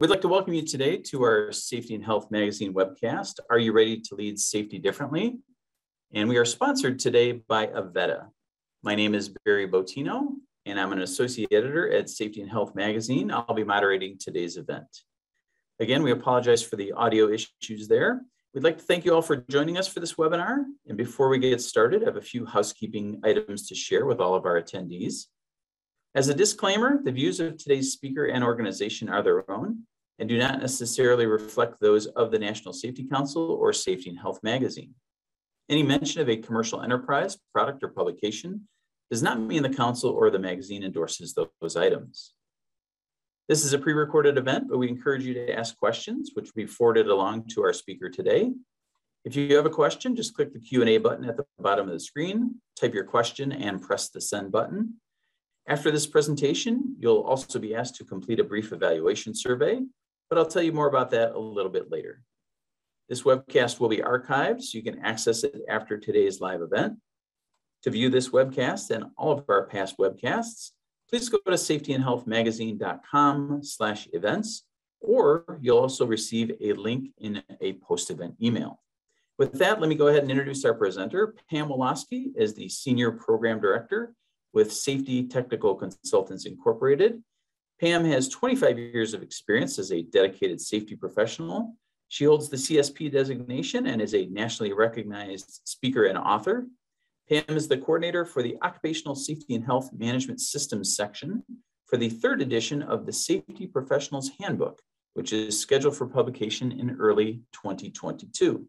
We'd like to welcome you today to our Safety and Health Magazine webcast. Are you ready to lead safety differently? And we are sponsored today by Avetta. My name is Barry Bottino, and I'm an associate editor at Safety and Health Magazine. I'll be moderating today's event. Again, we apologize for the audio issues there. We'd like to thank you all for joining us for this webinar. And before we get started, I have a few housekeeping items to share with all of our attendees. As a disclaimer, the views of today's speaker and organization are their own and do not necessarily reflect those of the National Safety Council or Safety and Health Magazine. Any mention of a commercial enterprise, product, or publication does not mean the council or the magazine endorses those items. This is a pre-recorded event, but we encourage you to ask questions, which will be forwarded along to our speaker today. If you have a question, just click the Q&A button at the bottom of the screen, type your question, and press the send button. After this presentation, you'll also be asked to complete a brief evaluation survey, but I'll tell you more about that a little bit later. This webcast will be archived so you can access it after today's live event. To view this webcast and all of our past webcasts, please go to safetyandhealthmagazine.com slash events, or you'll also receive a link in a post-event email. With that, let me go ahead and introduce our presenter. Pam Walaski is the Senior Program Director with Safety Technical Consultants Incorporated. Pam has 25 years of experience as a dedicated safety professional. She holds the CSP designation and is a nationally recognized speaker and author. Pam is the coordinator for the Occupational Safety and Health Management Systems section for the third edition of the Safety Professionals Handbook, which is scheduled for publication in early 2022.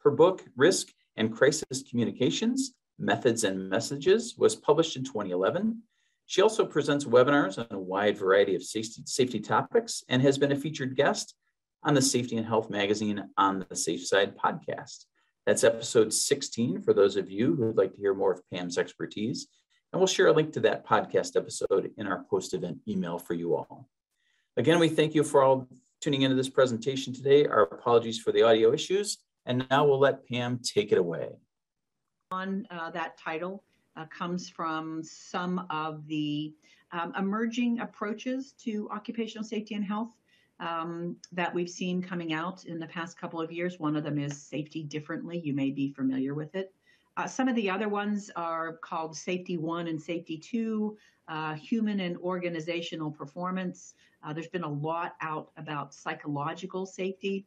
Her book, Risk and Crisis Communications, Methods and Messages, was published in 2011. She also presents webinars on a wide variety of safety, safety topics and has been a featured guest on the Safety and Health Magazine on the Safe Side podcast. That's episode 16 for those of you who would like to hear more of Pam's expertise. And we'll share a link to that podcast episode in our post event email for you all. Again, we thank you for all tuning into this presentation today. Our apologies for the audio issues. And now we'll let Pam take it away. On uh, that title uh, comes from some of the um, emerging approaches to occupational safety and health um, that we've seen coming out in the past couple of years. One of them is Safety Differently. You may be familiar with it. Uh, some of the other ones are called Safety One and Safety Two, uh, Human and Organizational Performance. Uh, there's been a lot out about psychological safety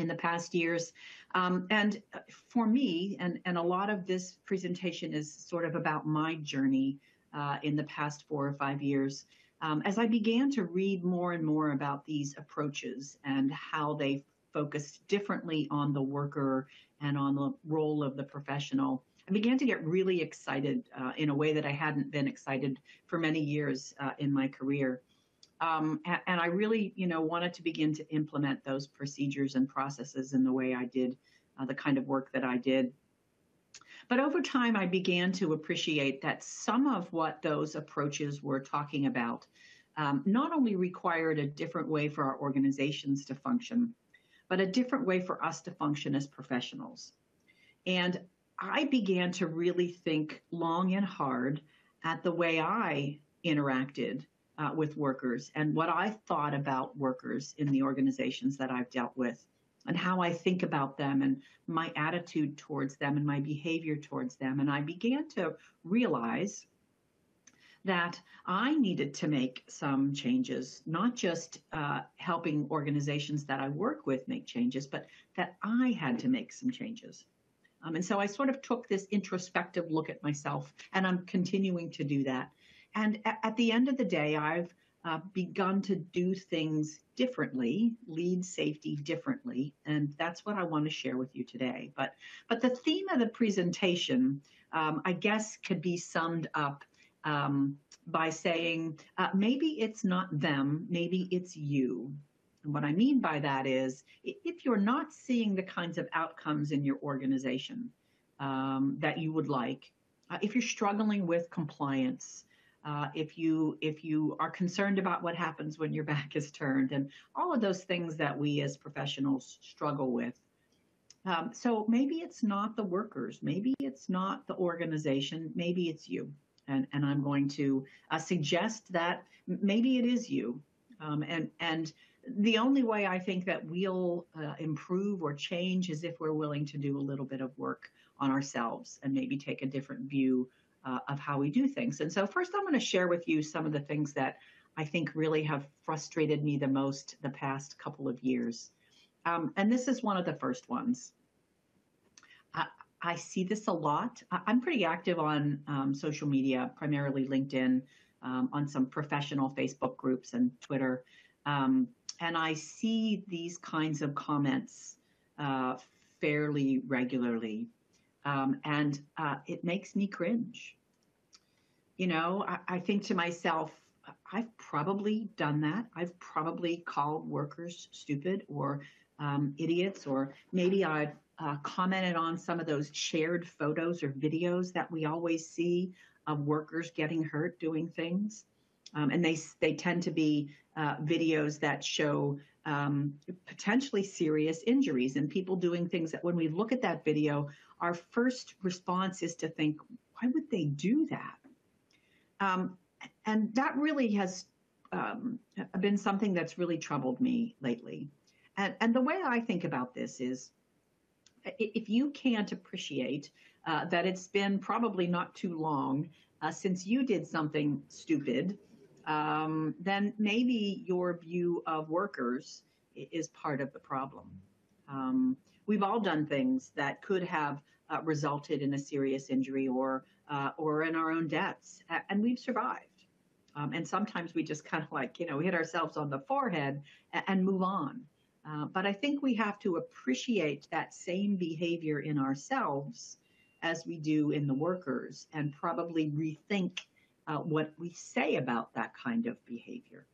in the past years. Um, and for me, and, and a lot of this presentation is sort of about my journey uh, in the past four or five years um, as I began to read more and more about these approaches and how they focused differently on the worker and on the role of the professional, I began to get really excited uh, in a way that I hadn't been excited for many years uh, in my career. Um, and, and, I really, you know, wanted to begin to implement those procedures and processes in the way I did, uh, the kind of work that I did. But over time, I began to appreciate that some of what those approaches were talking about um, not only required a different way for our organizations to function, but a different way for us to function as professionals. And I began to really think long and hard at the way I interacted uh, with workers and what I thought about workers in the organizations that I've dealt with and how I think about them and my attitude towards them and my behavior towards them. And I began to realize that I needed to make some changes, not just uh, helping organizations that I work with make changes, but that I had to make some changes. Um, and so I sort of took this introspective look at myself, and I'm continuing to do that. And at, at the end of the day, I've uh, begun to do things differently, lead safety differently, and that's what I want to share with you today. But but the theme of the presentation, um, I guess, could be summed up um, by saying uh, maybe it's not them, maybe it's you. And what I mean by that is if you're not seeing the kinds of outcomes in your organization um, that you would like, uh, if you're struggling with compliance, uh, if you if you are concerned about what happens when your back is turned and all of those things that we as professionals struggle with. Um, so maybe it's not the workers maybe it's not the organization maybe it's you. And and i'm going to uh, suggest that maybe it is you. Um, and and the only way I think that we'll uh, improve or change is if we're willing to do a little bit of work on ourselves and maybe take a different view uh, of how we do things. And so, first, I'm going to share with you some of the things that I think really have frustrated me the most the past couple of years. Um, and this is one of the first ones. I, I see this a lot. I, am pretty active on um, social media, primarily LinkedIn, um, on some professional Facebook groups and Twitter. Um, and I see these kinds of comments uh, fairly regularly. Um, and uh, it makes me cringe. You know, I, I, think to myself, I've probably done that. I've probably called workers stupid or um, idiots, or maybe I've uh, commented on some of those shared photos or videos that we always see of workers getting hurt doing things. Um, and they, they tend to be uh, videos that show um, potentially serious injuries and people doing things that when we look at that video, our first response is to think, why would they do that? Um, and that really has um, been something that's really troubled me lately. And, and the way I think about this is if you can't appreciate uh, that it's been probably not too long uh, since you did something stupid, um, then maybe your view of workers is part of the problem. Um, we've all done things that could have uh, resulted in a serious injury or uh, or in our own deaths, and we've survived. Um, and sometimes we just kind of like you know hit ourselves on the forehead and, move on. Uh, but I think we have to appreciate that same behavior in ourselves as we do in the workers, and probably rethink uh, what we say about that kind of behavior.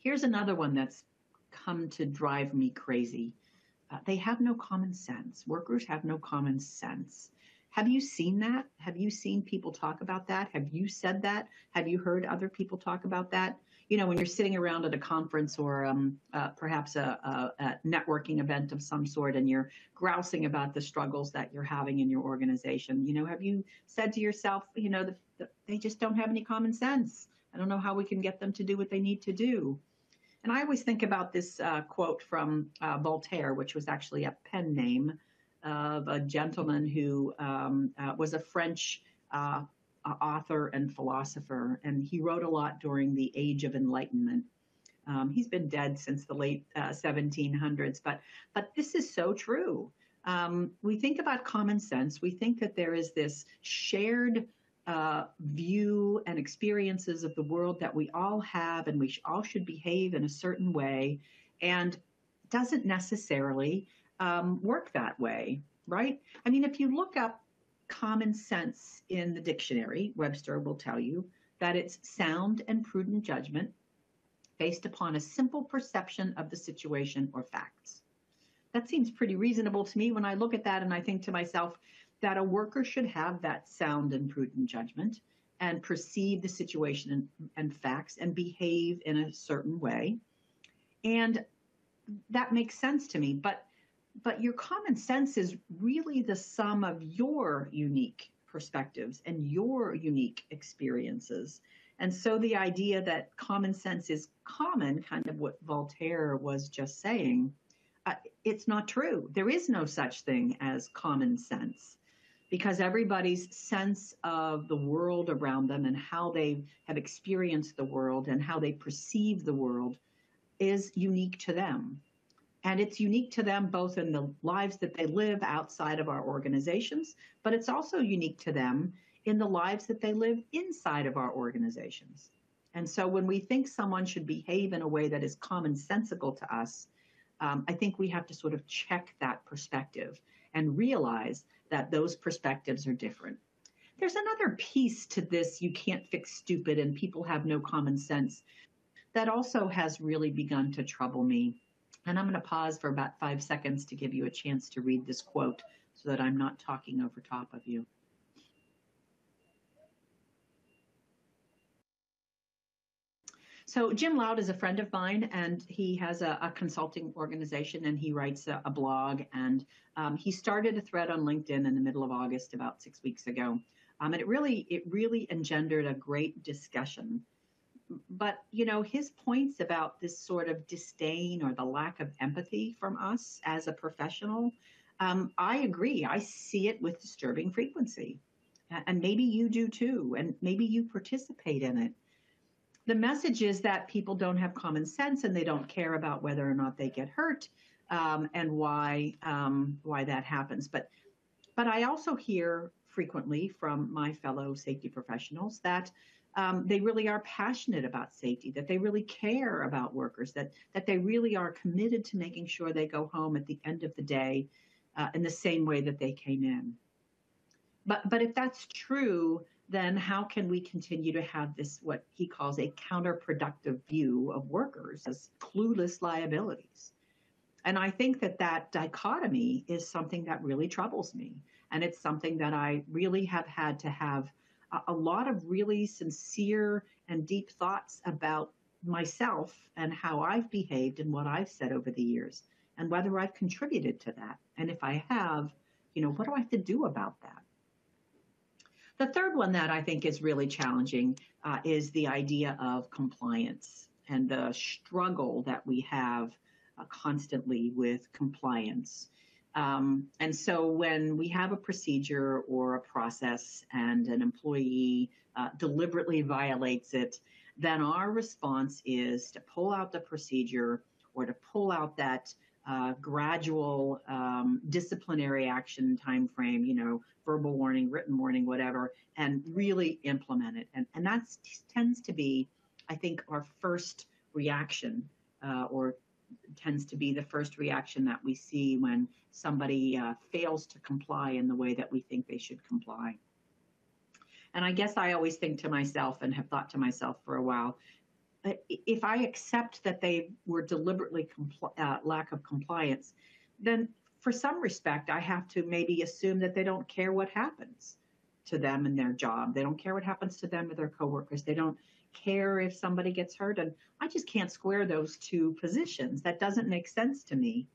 Here's another one that's come to drive me crazy. Uh, they have no common sense. Workers have no common sense. Have you seen that? Have you seen people talk about that? Have you said that? Have you heard other people talk about that? You know, when you're sitting around at a conference or um, uh, perhaps a, a, a, networking event of some sort and you're grousing about the struggles that you're having in your organization, you know, have you said to yourself, you know, the, the, they just don't have any common sense? I don't know how we can get them to do what they need to do. And I always think about this uh, quote from uh, Voltaire, which was actually a pen name of a gentleman who um, uh, was a French uh, author and philosopher, and he wrote a lot during the Age of Enlightenment. Um, he's been dead since the late 1700s, uh, but but this is so true. Um, we think about common sense. We think that there is this shared uh, view and experiences of the world that we all have, and we all should behave in a certain way, and doesn't necessarily um, work that way, right? I mean, if you look up common sense in the dictionary, Webster will tell you that it's sound and prudent judgment based upon a simple perception of the situation or facts. That seems pretty reasonable to me when I look at that and I think to myself, that a worker should have that sound and prudent judgment and perceive the situation and, and facts and behave in a certain way. And that makes sense to me. But but your common sense is really the sum of your unique perspectives and your unique experiences. And so the idea that common sense is common, kind of what Voltaire was just saying, uh, it's not true. There is no such thing as common sense because everybody's sense of the world around them and how they have experienced the world and how they perceive the world is unique to them. And it's unique to them both in the lives that they live outside of our organizations, but it's also unique to them in the lives that they live inside of our organizations. And so when we think someone should behave in a way that is commonsensical to us, um, I think we have to sort of check that perspective and realize that those perspectives are different. There's another piece to this you can't fix stupid and people have no common sense that also has really begun to trouble me. And I'm going to pause for about five seconds to give you a chance to read this quote so that I'm not talking over top of you. So Jim Loud is a friend of mine, and he has a, a consulting organization, and he writes a, a blog. And um, he started a thread on LinkedIn in the middle of August, about six weeks ago, um, and it really it really engendered a great discussion. but you know his points about this sort of disdain or the lack of empathy from us as a professional um, i agree i see it with disturbing frequency and maybe you do too and maybe you participate in it the message is that people don't have common sense and they don't care about whether or not they get hurt um, and why um, why that happens but but i also hear frequently from my fellow safety professionals that um, they really are passionate about safety, that they really care about workers, that that they really are committed to making sure they go home at the end of the day uh, in the same way that they came in. But but if that's true, then how can we continue to have this what he calls a counterproductive view of workers as clueless liabilities? And I think that that dichotomy is something that really troubles me, and it's something that I really have had to have a lot of really sincere and deep thoughts about myself and how I've behaved and what I've said over the years and whether I've contributed to that. And if I have, you know, what do I have to do about that? The third one that I think is really challenging uh, is the idea of compliance and the struggle that we have uh, constantly with compliance. Um, and so when we have a procedure or a process and an employee uh, deliberately violates it, then our response is to pull out the procedure or to pull out that uh, gradual um, disciplinary action time frame, you know, verbal warning, written warning, whatever, and really implement it. And, and that tends to be, I think, our first reaction uh, or tends to be the first reaction that we see when somebody uh, fails to comply in the way that we think they should comply. And I guess I always think to myself and have thought to myself for a while, if I accept that they were deliberately compl- uh, lack of compliance, then for some respect, I have to maybe assume that they don't care what happens to them in their job. They don't care what happens to them or their coworkers. They don't care if somebody gets hurt. And I just can't square those two positions. That doesn't make sense to me.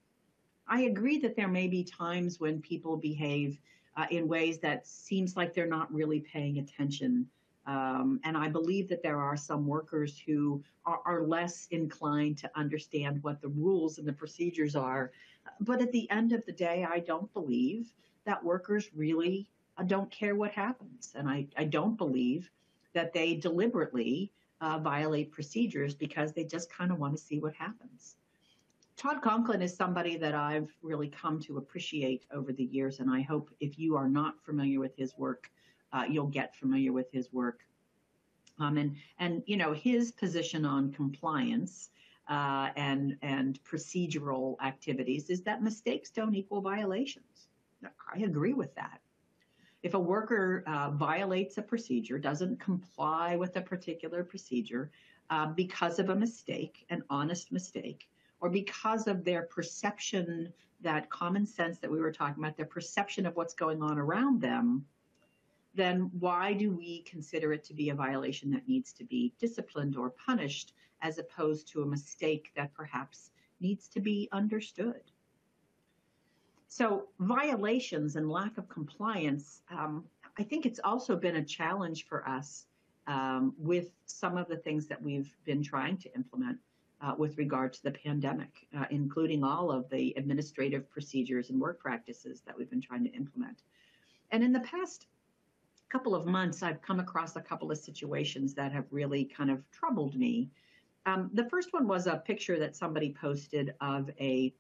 I agree that there may be times when people behave uh, in ways that seems like they're not really paying attention. Um, and I believe that there are some workers who are, are, less inclined to understand what the rules and the procedures are. But at the end of the day, I don't believe that workers really uh, don't care what happens. And I, I don't believe that they deliberately uh, violate procedures because they just kind of want to see what happens. Todd Conklin is somebody that I've really come to appreciate over the years, and I hope if you are not familiar with his work, uh, you'll get familiar with his work. Um, and and you know his position on compliance uh, and and procedural activities is that mistakes don't equal violations. I agree with that. If a worker uh, violates a procedure, doesn't comply with a particular procedure uh, because of a mistake, an honest mistake, or because of their perception, that common sense that we were talking about, their perception of what's going on around them, then why do we consider it to be a violation that needs to be disciplined or punished as opposed to a mistake that perhaps needs to be understood? So violations and lack of compliance, um, I think it's also been a challenge for us um, with some of the things that we've been trying to implement uh, with regard to the pandemic, uh, including all of the administrative procedures and work practices that we've been trying to implement. And in the past couple of months, I've come across a couple of situations that have really kind of troubled me. Um, the first one was a picture that somebody posted of a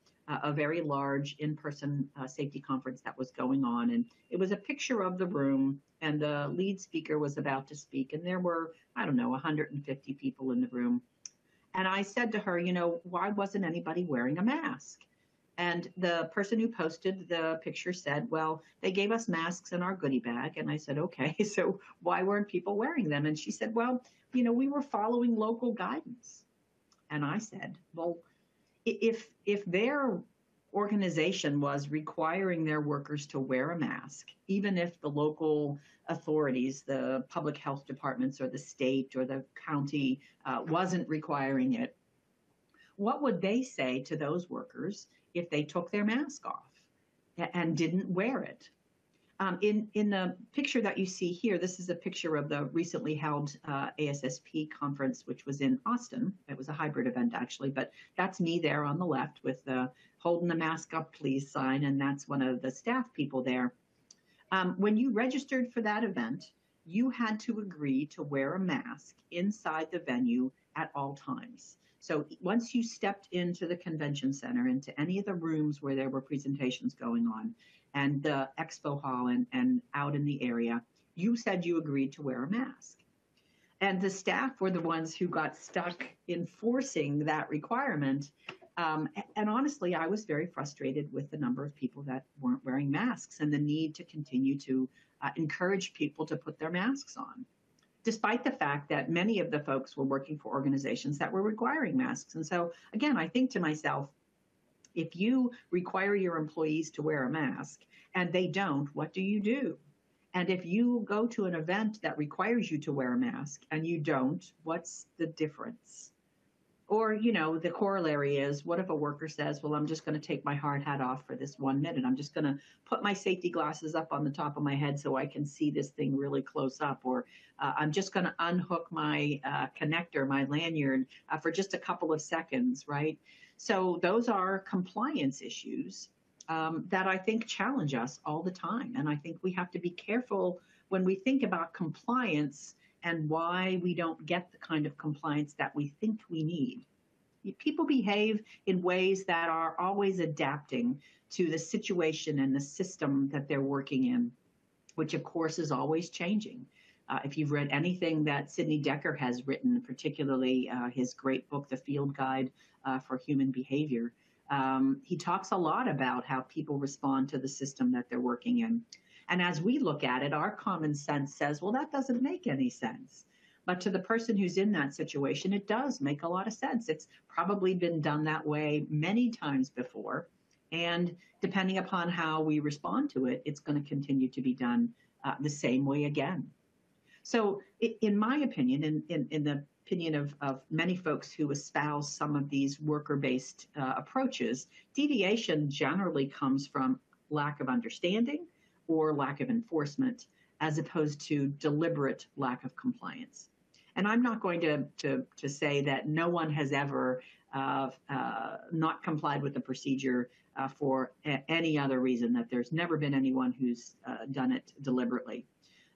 a very large in-person uh, safety conference that was going on and it was a picture of the room and the lead speaker was about to speak and there were i don't know 150 people in the room and i said to her you know why wasn't anybody wearing a mask and the person who posted the picture said well they gave us masks in our goodie bag. And i said okay so why weren't people wearing them? And she said well you know we were following local guidance. And i said well if if their organization was requiring their workers to wear a mask, even if the local authorities, the public health departments or the state or the county uh, wasn't requiring it, what would they say to those workers if they took their mask off and didn't wear it? Um, in, in the picture that you see here, this is a picture of the recently held uh, ASSP conference, which was in Austin. It was a hybrid event, actually, but that's me there on the left with the holding the mask up, please sign, and that's one of the staff people there. Um, when you registered for that event, you had to agree to wear a mask inside the venue at all times. So once you stepped into the convention center, into any of the rooms where there were presentations going on, and the expo hall and, and out in the area, you said you agreed to wear a mask. And the staff were the ones who got stuck enforcing that requirement. Um, and honestly, I was very frustrated with the number of people that weren't wearing masks and the need to continue to uh, encourage people to put their masks on, despite the fact that many of the folks were working for organizations that were requiring masks. And so, again, I think to myself, if you require your employees to wear a mask and they don't, what do you do? And if you go to an event that requires you to wear a mask and you don't, what's the difference? Or, you know, the corollary is what if a worker says, well, I'm just going to take my hard hat off for this one minute. I'm just going to put my safety glasses up on the top of my head so I can see this thing really close up. Or uh, I'm just going to unhook my uh, connector, my lanyard uh, for just a couple of seconds, right? So those are compliance issues um, that I think challenge us all the time. And I think we have to be careful when we think about compliance and why we don't get the kind of compliance that we think we need. People behave in ways that are always adapting to the situation and the system that they're working in, which of course is always changing. Uh, if you've read anything that Sidney Dekker has written, particularly uh, his great book, The Field Guide uh, for Human Behavior, um, he talks a lot about how people respond to the system that they're working in. And as we look at it, our common sense says, well, that doesn't make any sense. But to the person who's in that situation, it does make a lot of sense. It's probably been done that way many times before. And depending upon how we respond to it, it's going to continue to be done uh, the same way again. So, in my opinion, in, in, in the opinion of, of many folks who espouse some of these worker based uh, approaches, deviation generally comes from lack of understanding or lack of enforcement as opposed to deliberate lack of compliance. And I'm not going to, to, to say that no one has ever uh, uh, not complied with the procedure uh, for a- any other reason, that there's never been anyone who's uh, done it deliberately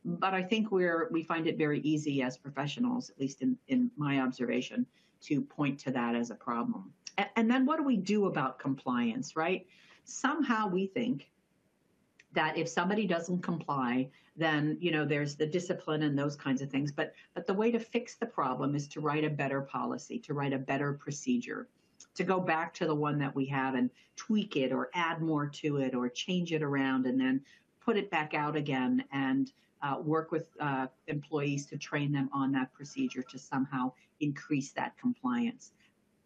but I think we're we find it very easy as professionals, at least in, in my observation, to point to that as a problem. And, and then what do we do about compliance, right? Somehow we think that if somebody doesn't comply, then you know there's the discipline and those kinds of things. But but the way to fix the problem is to write a better policy, to write a better procedure, to go back to the one that we have and tweak it or add more to it or change it around and then put it back out again and uh, work with uh, employees to train them on that procedure to somehow increase that compliance.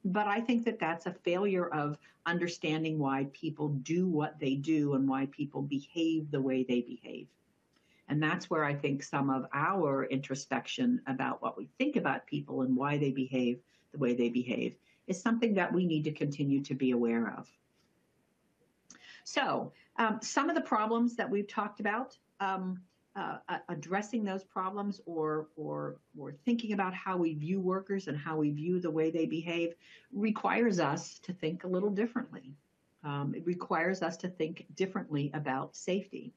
But I think that that's a failure of understanding why people do what they do and why people behave the way they behave. And that's where I think some of our introspection about what we think about people and why they behave the way they behave is something that we need to continue to be aware of. So, um, some of the problems that we've talked about um, uh, addressing those problems or, or, or thinking about how we view workers and how we view the way they behave requires us to think a little differently. Um, it requires us to think differently about safety.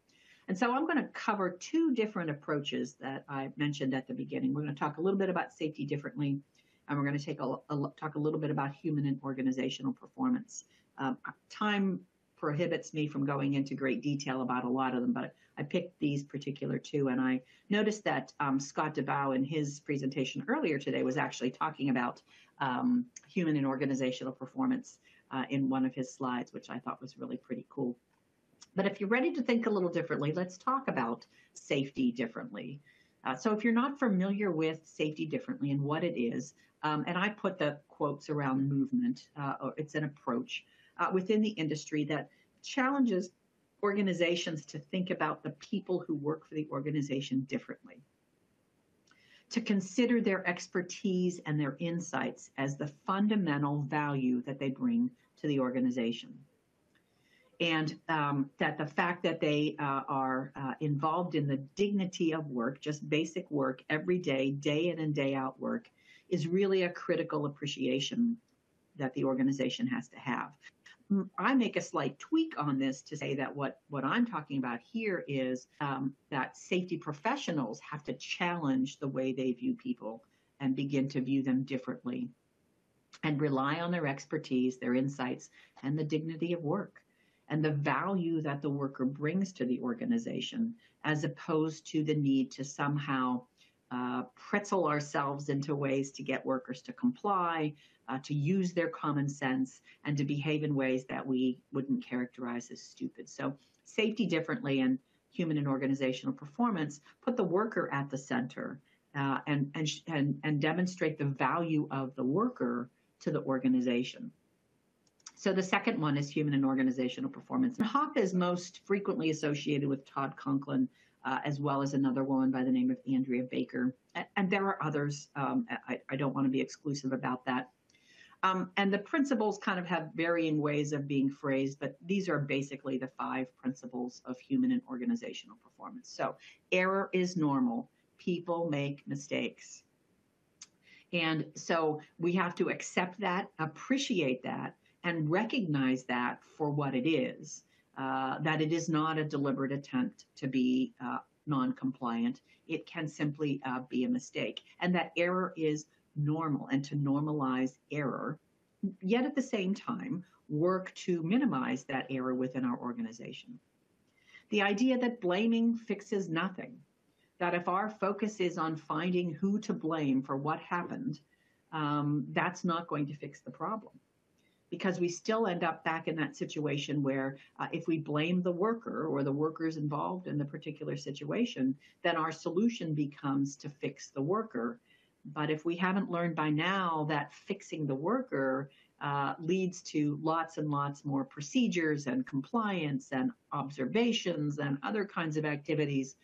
And so I'm going to cover two different approaches that I mentioned at the beginning. We're going to talk a little bit about safety differently, and we're going to take a, a talk a little bit about human and organizational performance. Um, time prohibits me from going into great detail about a lot of them, but I picked these particular two. And I noticed that um, Scott DeBow in his presentation earlier today was actually talking about um, human and organizational performance uh, in one of his slides, which I thought was really pretty cool. But if you're ready to think a little differently, let's talk about safety differently. Uh, so if you're not familiar with safety differently and what it is, um, and I put the quotes around movement, uh, it's an approach uh, within the industry that challenges organizations to think about the people who work for the organization differently, to consider their expertise and their insights as the fundamental value that they bring to the organization. and um, that the fact that they uh, are uh, involved in the dignity of work, just basic work every day, day in and day out work, is really a critical appreciation that the organization has to have. I make a slight tweak on this to say that what, what I'm talking about here is um, that safety professionals have to challenge the way they view people and begin to view them differently and rely on their expertise, their insights, and the dignity of work and the value that the worker brings to the organization, as opposed to the need to somehow uh, pretzel ourselves into ways to get workers to comply, uh, to use their common sense, and to behave in ways that we wouldn't characterize as stupid. So, safety differently and human and organizational performance put the worker at the center uh, and, and, and, and demonstrate the value of the worker to the organization. So the second one is human and organizational performance. And HOP is most frequently associated with Todd Conklin, uh, as well as another woman by the name of Andrea Baker. And, and there are others. Um, I, I, don't want to be exclusive about that. Um, and the principles kind of have varying ways of being phrased, but these are basically the five principles of human and organizational performance. So error is normal. People make mistakes. And so we have to accept that, appreciate that, and recognize that for what it is. Uh, that it is not a deliberate attempt to be uh, non-compliant. It can simply uh, be a mistake, and that error is normal. And to normalize error, yet at the same time work to minimize that error within our organization. The idea that blaming fixes nothing, that if our focus is on finding who to blame for what happened, um, that's not going to fix the problem because we still end up back in that situation where uh, if we blame the worker or the workers involved in the particular situation, then our solution becomes to fix the worker. But if we haven't learned by now that fixing the worker uh, leads to lots and lots more procedures and compliance and observations and other kinds of activities,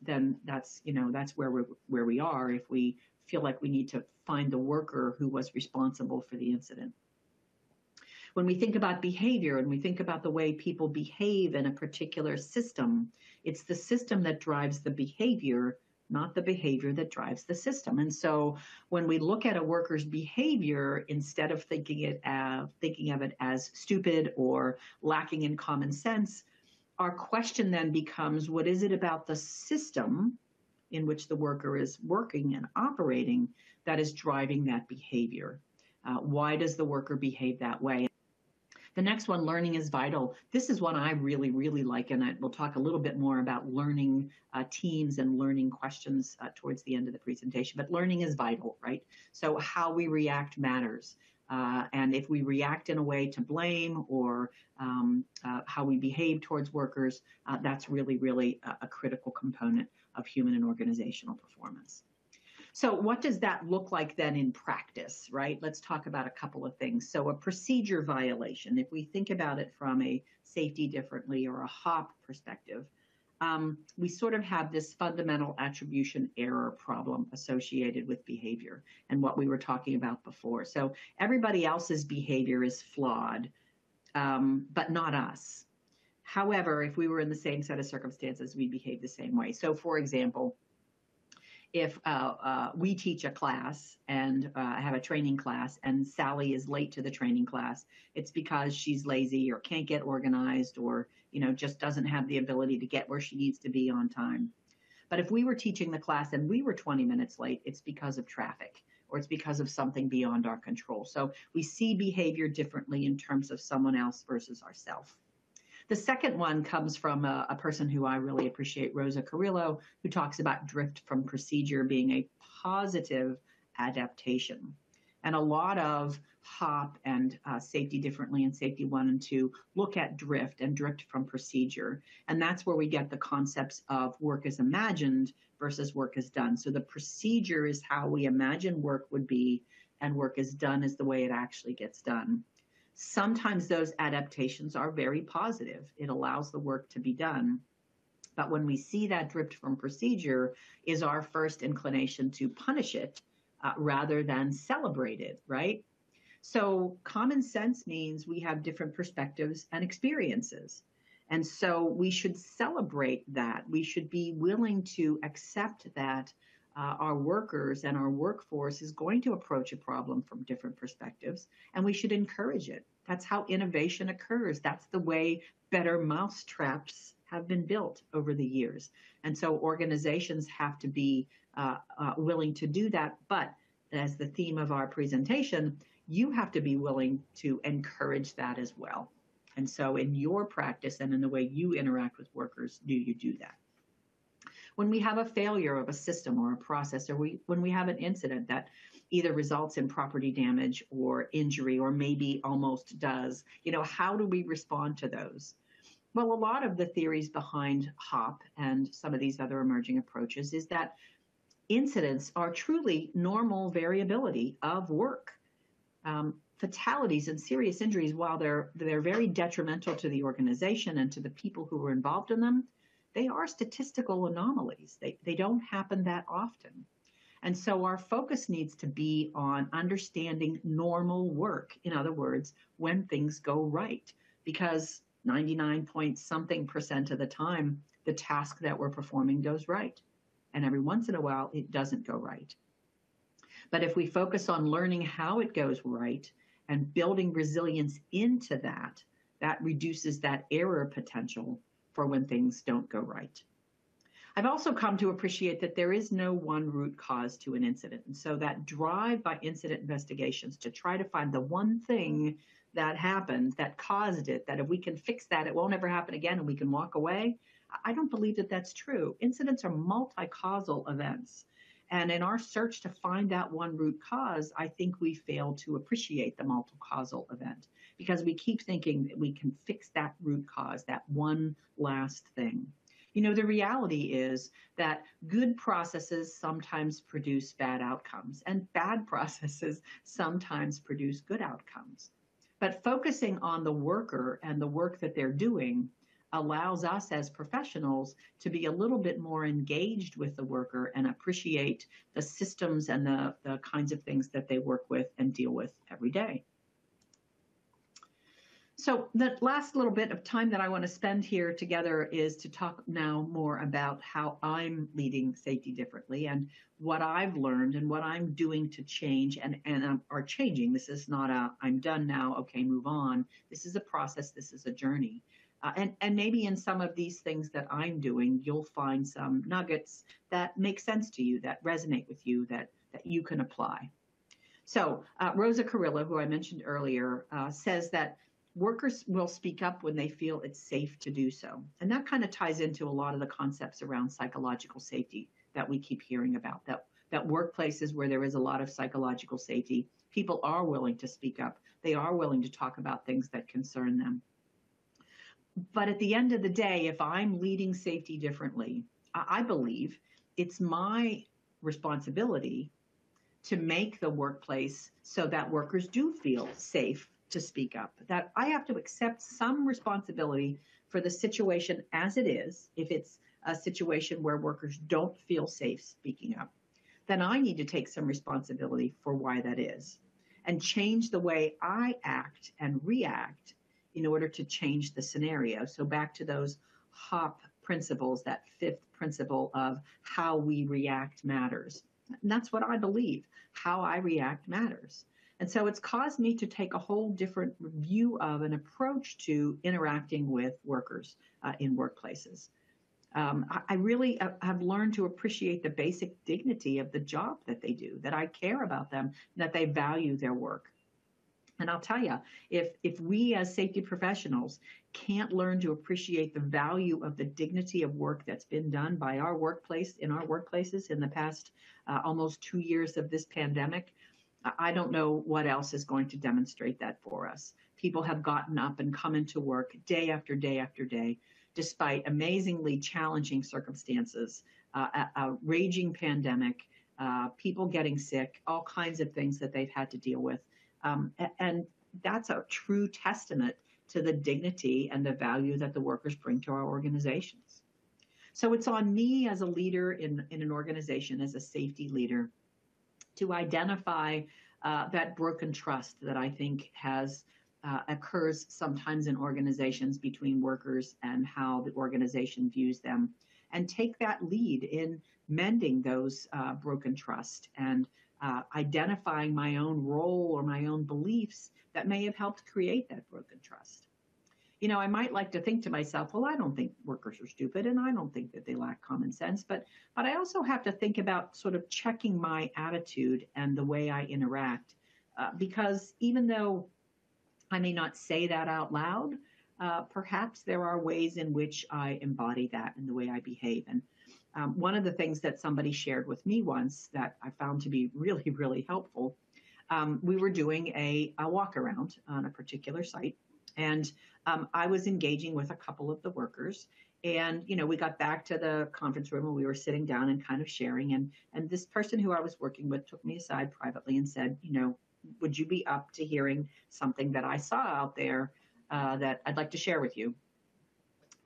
then that's you know that's where we where we are if we feel like we need to find the worker who was responsible for the incident when we think about behavior and we think about the way people behave in a particular system, it's the system that drives the behavior, not the behavior that drives the system. And so when we look at a worker's behavior, instead of thinking it uh, thinking of it as stupid or lacking in common sense, our question then becomes what is it about the system in which the worker is working and operating that is driving that behavior? Uh, why does the worker behave that way? The next one, learning is vital. This is one I really, really like, and I, we'll talk a little bit more about learning uh, teams and learning questions uh, towards the end of the presentation. But learning is vital, right? So how we react matters. Uh, and if we react in a way to blame or um, uh, how we behave towards workers, uh, that's really, really a, a critical component of human and organizational performance. So, what does that look like then in practice, right? Let's talk about a couple of things. So, a procedure violation, if we think about it from a safety differently or a HOP perspective, um, we sort of have this fundamental attribution error problem associated with behavior and what we were talking about before. So, everybody else's behavior is flawed, um, but not us. However, if we were in the same set of circumstances, we'd behave the same way. So, for example, if uh, uh, we teach a class and uh, have a training class and Sally is late to the training class, it's because she's lazy or can't get organized or you know just doesn't have the ability to get where she needs to be on time. But if we were teaching the class and we were 20 minutes late, it's because of traffic or it's because of something beyond our control. So we see behavior differently in terms of someone else versus ourselves. The second one comes from a, a, person who I really appreciate, Rosa Carrillo, who talks about drift from procedure being a positive adaptation. And a lot of HOP and uh, Safety Differently and Safety 1 and 2 look at drift and drift from procedure. And that's where we get the concepts of work as imagined versus work as done. So the procedure is how we imagine work would be, and work is done is the way it actually gets done. Sometimes those adaptations are very positive. It allows the work to be done. But when we see that drift from procedure, is our first inclination to punish it uh, rather than celebrate it, right? So, common sense means we have different perspectives and experiences. And so, we should celebrate that. We should be willing to accept that uh, our workers and our workforce is going to approach a problem from different perspectives, and we should encourage it. That's how innovation occurs. That's the way better mousetraps have been built over the years. And so organizations have to be uh, uh, willing to do that. But as the theme of our presentation, you have to be willing to encourage that as well. And so in your practice and in the way you interact with workers, do you do that? When we have a failure of a system or a process, or we, when we have an incident that either results in property damage or injury, or maybe almost does, you know, how do we respond to those? Well, a lot of the theories behind HOP and some of these other emerging approaches is that incidents are truly normal variability of work. Um, fatalities and serious injuries, while they're they're very detrimental to the organization and to the people who are involved in them, they are statistical anomalies. They they don't happen that often. And so our focus needs to be on understanding normal work. In other words, when things go right, because 99 point something percent of the time, the task that we're performing goes right. And every once in a while, it doesn't go right. But if we focus on learning how it goes right and building resilience into that, that reduces that error potential for when things don't go right. I've also come to appreciate that there is no one root cause to an incident. And so that drive by incident investigations to try to find the one thing that happened that caused it, that if we can fix that, it won't ever happen again and we can walk away. I don't believe that that's true. Incidents are multi causal events. And in our search to find that one root cause, I think we fail to appreciate the multi causal event because we keep thinking that we can fix that root cause, that one last thing. You know, the reality is that good processes sometimes produce bad outcomes, and bad processes sometimes produce good outcomes. But focusing on the worker and the work that they're doing allows us as professionals to be a little bit more engaged with the worker and appreciate the systems and the, the kinds of things that they work with and deal with every day. So the last little bit of time that I want to spend here together is to talk now more about how I'm leading safety differently and what I've learned and what I'm doing to change and, and um, are changing. This is not a I'm done now, okay, move on. This is a process, this is a journey. Uh, and, and maybe in some of these things that I'm doing, you'll find some nuggets that make sense to you, that resonate with you, that, that you can apply. So, uh, Rosa Carrillo, who I mentioned earlier, uh, says that workers will speak up when they feel it's safe to do so. And that kind of ties into a lot of the concepts around psychological safety that we keep hearing about. That that workplaces where there is a lot of psychological safety, people are willing to speak up. They are willing to talk about things that concern them. But at the end of the day, if I'm leading safety differently, I believe it's my responsibility to make the workplace so that workers do feel safe to speak up, that I have to accept some responsibility for the situation as it is, if it's a situation where workers don't feel safe speaking up, then I need to take some responsibility for why that is and change the way I act and react in order to change the scenario. So, back to those HOP principles, that fifth principle of how we react matters. And that's what I believe. How I react matters. And so it's caused me to take a whole different view of an approach to interacting with workers uh, in workplaces. Um, I, I, really uh, have learned to appreciate the basic dignity of the job that they do, that I care about them, that they value their work. And I'll tell you, if if we as safety professionals can't learn to appreciate the value of the dignity of work that's been done by our workplace in our workplaces in the past uh, almost two years of this pandemic, I don't know what else is going to demonstrate that for us. People have gotten up and come into work day after day after day, despite amazingly challenging circumstances, uh, a, a, raging pandemic, uh, people getting sick, all kinds of things that they've had to deal with. Um, and that's a true testament to the dignity and the value that the workers bring to our organizations. So it's on me as a leader in, in an organization, as a safety leader, to identify uh, that broken trust that I think has uh, occurs sometimes in organizations between workers and how the organization views them, and take that lead in mending those uh, broken trust and uh, identifying my own role or my own beliefs that may have helped create that broken trust. You know, I might like to think to myself, well, I don't think workers are stupid and I don't think that they lack common sense, but but I also have to think about sort of checking my attitude and the way I interact uh, because even though I may not say that out loud, uh, perhaps there are ways in which I embody that in the way I behave. And um, one of the things that somebody shared with me once that I found to be really, really helpful, um, we were doing a, a, walk around on a particular site, and um, I was engaging with a couple of the workers. And you know, we got back to the conference room and we were sitting down and kind of sharing. And and this person who I was working with took me aside privately and said, you know, would you be up to hearing something that I saw out there uh, that I'd like to share with you?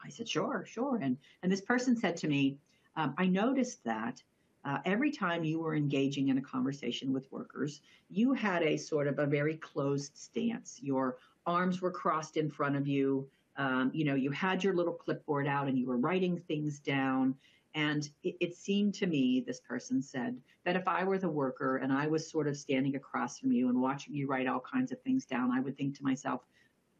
I said, sure, sure. And and this person said to me, um, I noticed that uh, every time you were engaging in a conversation with workers, you had a sort of a very closed stance. Your arms were crossed in front of you. Um, you know, you had your little clipboard out and you were writing things down. And it, it, seemed to me, this person said, that if I were the worker and I was sort of standing across from you and watching you write all kinds of things down, I would think to myself,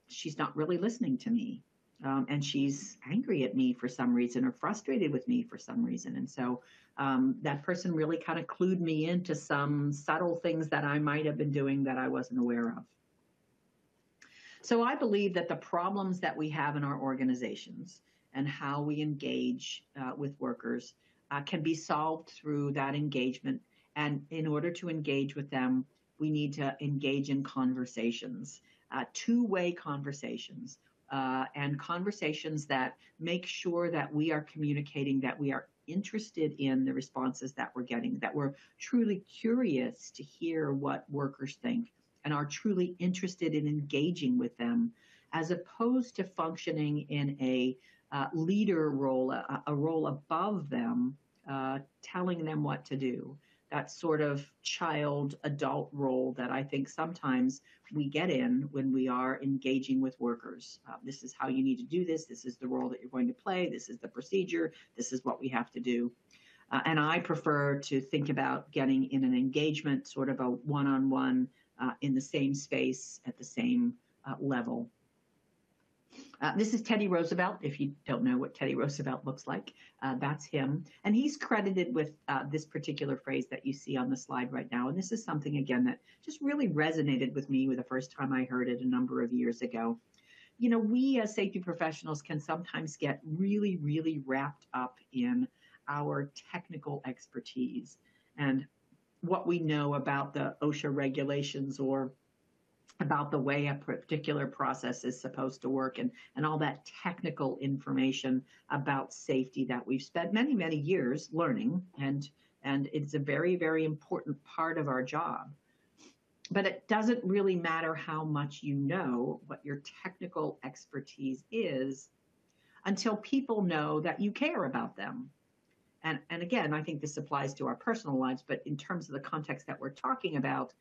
she's not really listening to me um, and she's angry at me for some reason or frustrated with me for some reason. And so um, that person really kind of clued me into some subtle things that I might have been doing that I wasn't aware of. So I believe that the problems that we have in our organizations and how we engage uh, with workers uh, can be solved through that engagement. And in order to engage with them, we need to engage in conversations, uh, two way conversations uh, and conversations that make sure that we are communicating that we are interested in the responses that we're getting, that we're truly curious to hear what workers think and are truly interested in engaging with them, as opposed to functioning in a uh, leader role, a, a, role above them, uh, telling them what to do that sort of child adult role that I think sometimes we get in when we are engaging with workers. Uh, this is how you need to do this. This is the role that you're going to play. This is the procedure. This is what we have to do. Uh, and I prefer to think about getting in an engagement, sort of a one on one in the same space at the same uh, level. Uh, this is Teddy Roosevelt. If you don't know what Teddy Roosevelt looks like, uh, that's him. And he's credited with uh, this particular phrase that you see on the slide right now. And this is something, again, that just really resonated with me with the first time I heard it a number of years ago. You know, we as safety professionals can sometimes get really, really wrapped up in our technical expertise and what we know about the OSHA regulations or about the way a particular process is supposed to work and, and all that technical information about safety that we've spent many, many years learning. And, and it's a very, very important part of our job. But it doesn't really matter how much you know what your technical expertise is until people know that you care about them. And, and again, I think this applies to our personal lives, but in terms of the context that we're talking about,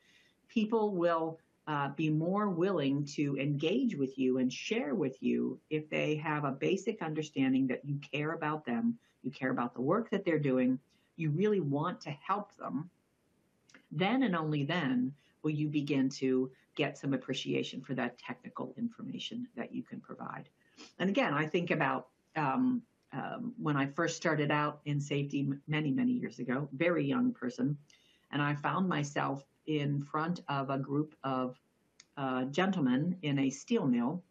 people will uh, be more willing to engage with you and share with you if they have a basic understanding that you care about them, you care about the work that they're doing, you really want to help them. Then and only then will you begin to get some appreciation for that technical information that you can provide. And again, I think about um, um, when I first started out in safety many, many years ago, very young person, and I found myself in front of a group of uh, gentlemen in a steel mill.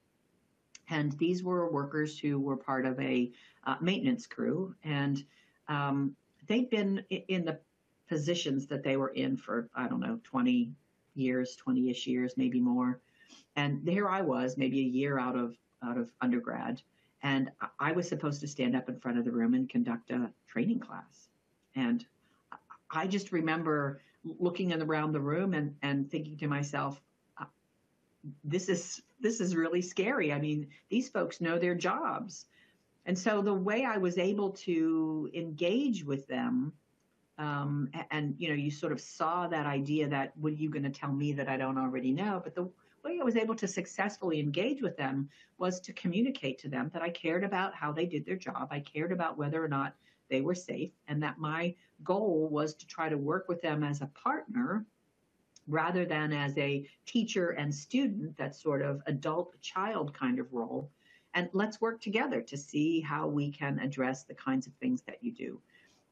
And these were workers who were part of a uh, maintenance crew. And um, they'd been in the positions that they were in for, I don't know, 20 years, 20 ish years, maybe more. And here I was, maybe a year out of, out of undergrad. And I was supposed to stand up in front of the room and conduct a training class. And I just remember looking around the room and, and thinking to myself, uh, this is this is really scary. I mean, these folks know their jobs. And so the way I was able to engage with them Um, and, you know, you sort of saw that idea that, what are you going to tell me that I don't already know? But the way I was able to successfully engage with them was to communicate to them that I cared about how they did their job. I cared about whether or not they were safe, and that my goal was to try to work with them as a partner rather than as a teacher and student, that sort of adult child kind of role. And let's work together to see how we can address the kinds of things that you do.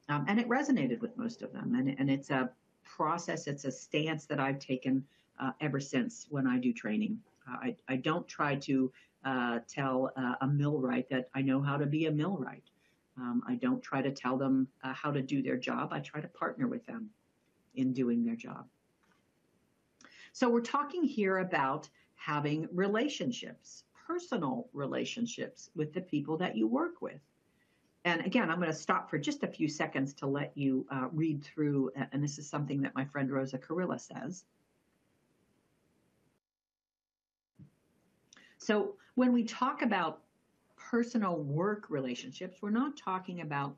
Um, and it resonated with most of them. And, and it's a process, it's a stance that I've taken uh, ever since when I do training. Uh, I, I don't try to uh, tell uh, a millwright that I know how to be a millwright. Um, I don't try to tell them uh, how to do their job. I try to partner with them in doing their job. So we're talking here about having relationships, personal relationships with the people that you work with. And again, I'm going to stop for just a few seconds to let you uh, read through, and this is something that my friend Rosa Carrillo says. So when we talk about personal work relationships, we're not talking about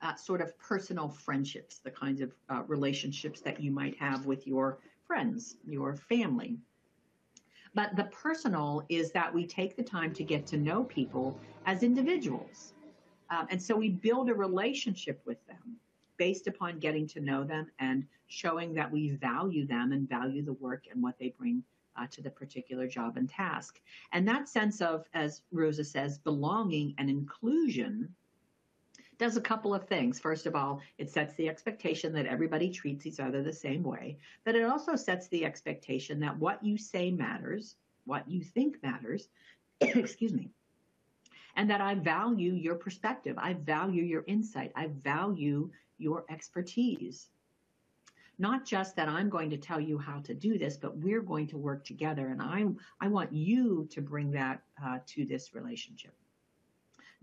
uh, sort of personal friendships, the kinds of uh, relationships that you might have with your friends, your family. But the personal is that we take the time to get to know people as individuals. Um, and so we build a relationship with them based upon getting to know them and showing that we value them and value the work and what they bring uh, to the particular job and task. And that sense of, as Rosa says, belonging and inclusion does a couple of things. First of all, it sets the expectation that everybody treats each other the same way, but it also sets the expectation that what you say matters, what you think matters, excuse me, and that I value your perspective. I value your insight. I value your expertise. Not just that I'm going to tell you how to do this, but we're going to work together. And I, I want you to bring that uh, to this relationship.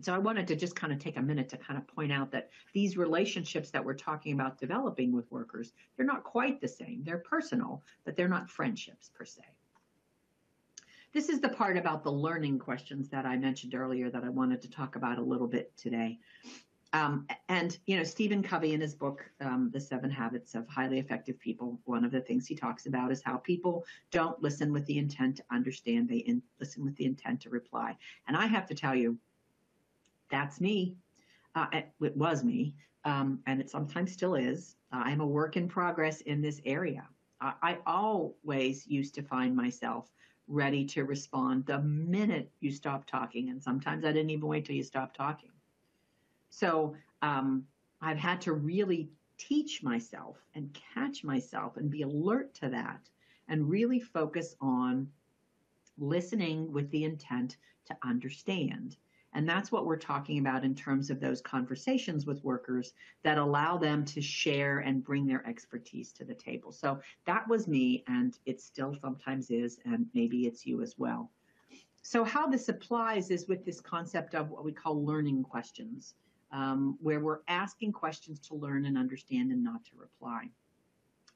So I wanted to just kind of take a minute to kind of point out that these relationships that we're talking about developing with workers, they're not quite the same. They're personal, but they're not friendships per se. This is the part about the learning questions that I mentioned earlier that I wanted to talk about a little bit today. Um, and, you know, Stephen Covey in his book, um, The Seven Habits of Highly Effective People, one of the things he talks about is how people don't listen with the intent to understand, they in, listen with the intent to reply. And I have to tell you, that's me. Uh, it, it, was me, um, and it sometimes still is. Uh, I'm a work in progress in this area. I, I always used to find myself ready to respond the minute you stop talking, and sometimes I didn't even wait till you stopped talking. So um, I've had to really teach myself and catch myself and be alert to that and really focus on listening with the intent to understand and that's what we're talking about in terms of those conversations with workers that allow them to share and bring their expertise to the table. So that was me, and it still sometimes is, and maybe it's you as well. So, how this applies is with this concept of what we call learning questions, um, where we're asking questions to learn and understand and not to reply.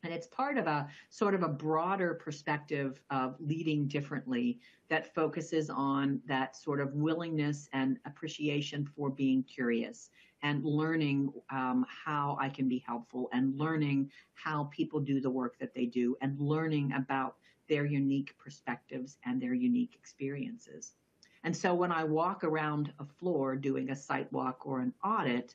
And it's part of a sort of a broader perspective of leading differently that focuses on that sort of willingness and appreciation for being curious and learning um, how I can be helpful and learning how people do the work that they do and learning about their unique perspectives and their unique experiences. And so when I walk around a floor doing a site walk or an audit,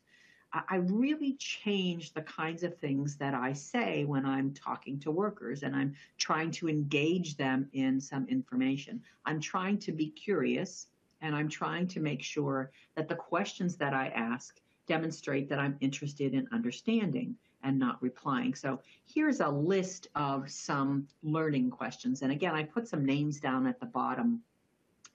I really change the kinds of things that I say when I'm talking to workers and I'm trying to engage them in some information. I'm trying to be curious and I'm trying to make sure that the questions that I ask demonstrate that I'm interested in understanding and not replying. So here's a list of some learning questions. And again, I put some names down at the bottom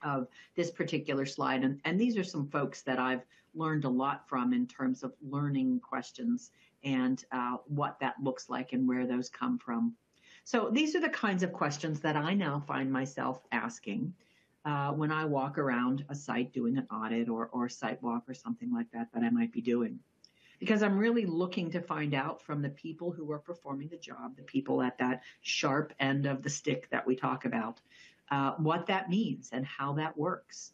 of this particular slide. And, and these are some folks that I've learned a lot from in terms of learning questions and uh, what that looks like and where those come from. So these are the kinds of questions that I now find myself asking uh, when I walk around a site doing an audit or, or site walk or something like that that I might be doing. Because I'm really looking to find out from the people who are performing the job, the people at that sharp end of the stick that we talk about, uh, what that means and how that works.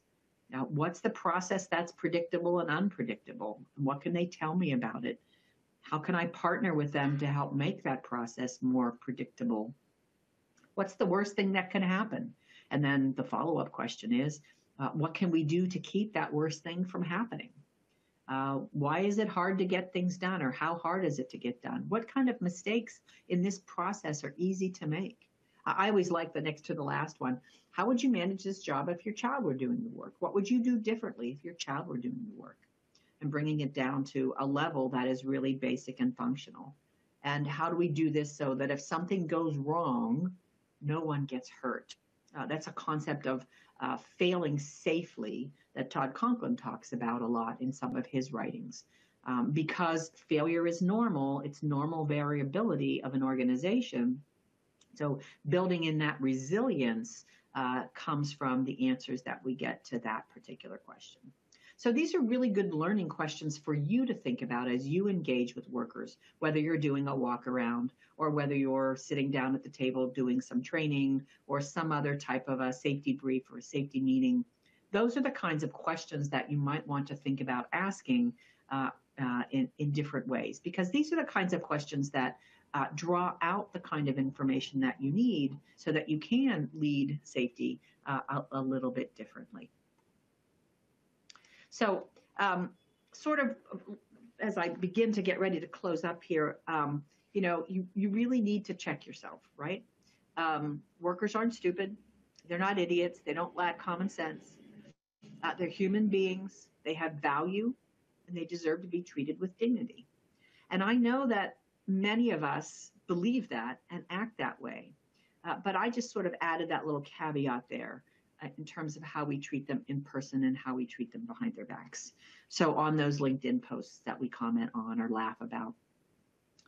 Now, what's the process that's predictable and unpredictable? What can they tell me about it? How can I partner with them to help make that process more predictable? What's the worst thing that can happen? And then the follow up question is, uh, what can we do to keep that worst thing from happening? Uh, why is it hard to get things done, or how hard is it to get done? What kind of mistakes in this process are easy to make? I always like the next to the last one. How would you manage this job if your child were doing the work? What would you do differently if your child were doing the work? And bringing it down to a level that is really basic and functional. And how do we do this so that if something goes wrong, no one gets hurt? Uh, that's a concept of uh, failing safely that Todd Conklin talks about a lot in some of his writings. Um, because failure is normal, it's normal variability of an organization. So, building in that resilience uh, comes from the answers that we get to that particular question. So these are really good learning questions for you to think about as you engage with workers, whether you're doing a walk around or whether you're sitting down at the table doing some training or some other type of a safety brief or a safety meeting. Those are the kinds of questions that you might want to think about asking uh, uh, in, in different ways, because these are the kinds of questions that uh, draw out the kind of information that you need so that you can lead safety uh, a, a little bit differently. So, um, sort of as I begin to get ready to close up here, um, you know, you, you really need to check yourself, right? Um, workers aren't stupid. They're not idiots. They don't lack common sense. Uh, they're human beings. They have value and they deserve to be treated with dignity. And I know that many of us believe that and act that way. Uh, but I just sort of added that little caveat there uh, in terms of how we treat them in person and how we treat them behind their backs. So on those LinkedIn posts that we comment on or laugh about,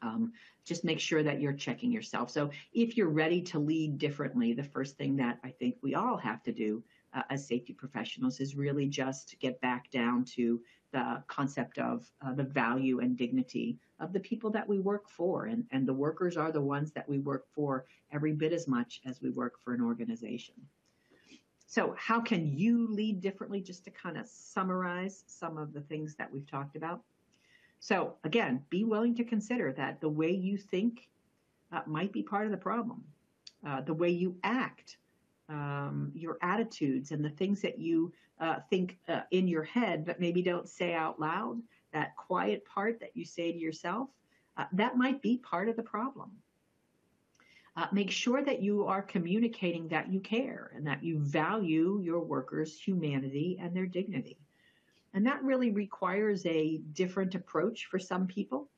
um, just make sure that you're checking yourself. So if you're ready to lead differently, the first thing that I think we all have to do uh, as safety professionals is really just get back down to the concept of uh, the value and dignity of the people that we work for. And, and the workers are the ones that we work for every bit as much as we work for an organization. So, how can you lead differently? Just to kind of summarize some of the things that we've talked about. So, again, be willing to consider that the way you think uh, might be part of the problem. Uh, the way you act, um, your attitudes, and the things that you uh, think uh, in your head but maybe don't say out loud, that quiet part that you say to yourself, uh, that might be part of the problem. Uh, make sure that you are communicating that you care and that you value your workers' humanity and their dignity. And that really requires a different approach for some people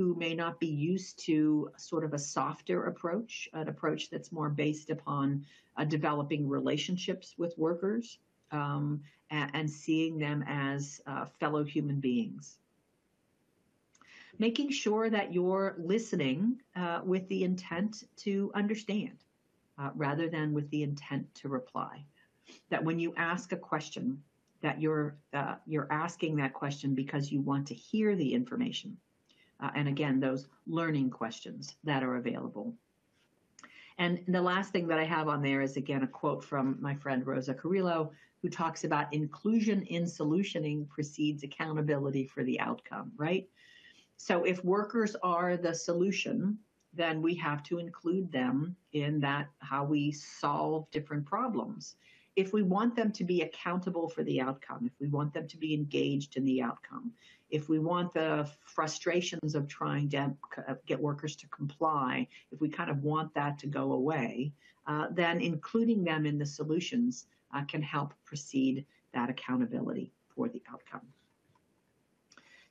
who may not be used to sort of a softer approach, an approach that's more based upon uh, developing relationships with workers um, and, and, seeing them as uh, fellow human beings making sure that you're listening uh, with the intent to understand uh, rather than with the intent to reply. That when you ask a question, that you're uh, you're asking that question because you want to hear the information. Uh, and again, those learning questions that are available. And the last thing that I have on there is again a quote from my friend Rosa Carrillo, who talks about inclusion in solutioning precedes accountability for the outcome, right? So if workers are the solution, then we have to include them in that how we solve different problems. If we want them to be accountable for the outcome, if we want them to be engaged in the outcome, if we want the frustrations of trying to uh, get workers to comply, if we kind of want that to go away, uh, then including them in the solutions uh, can help precede that accountability for the outcome.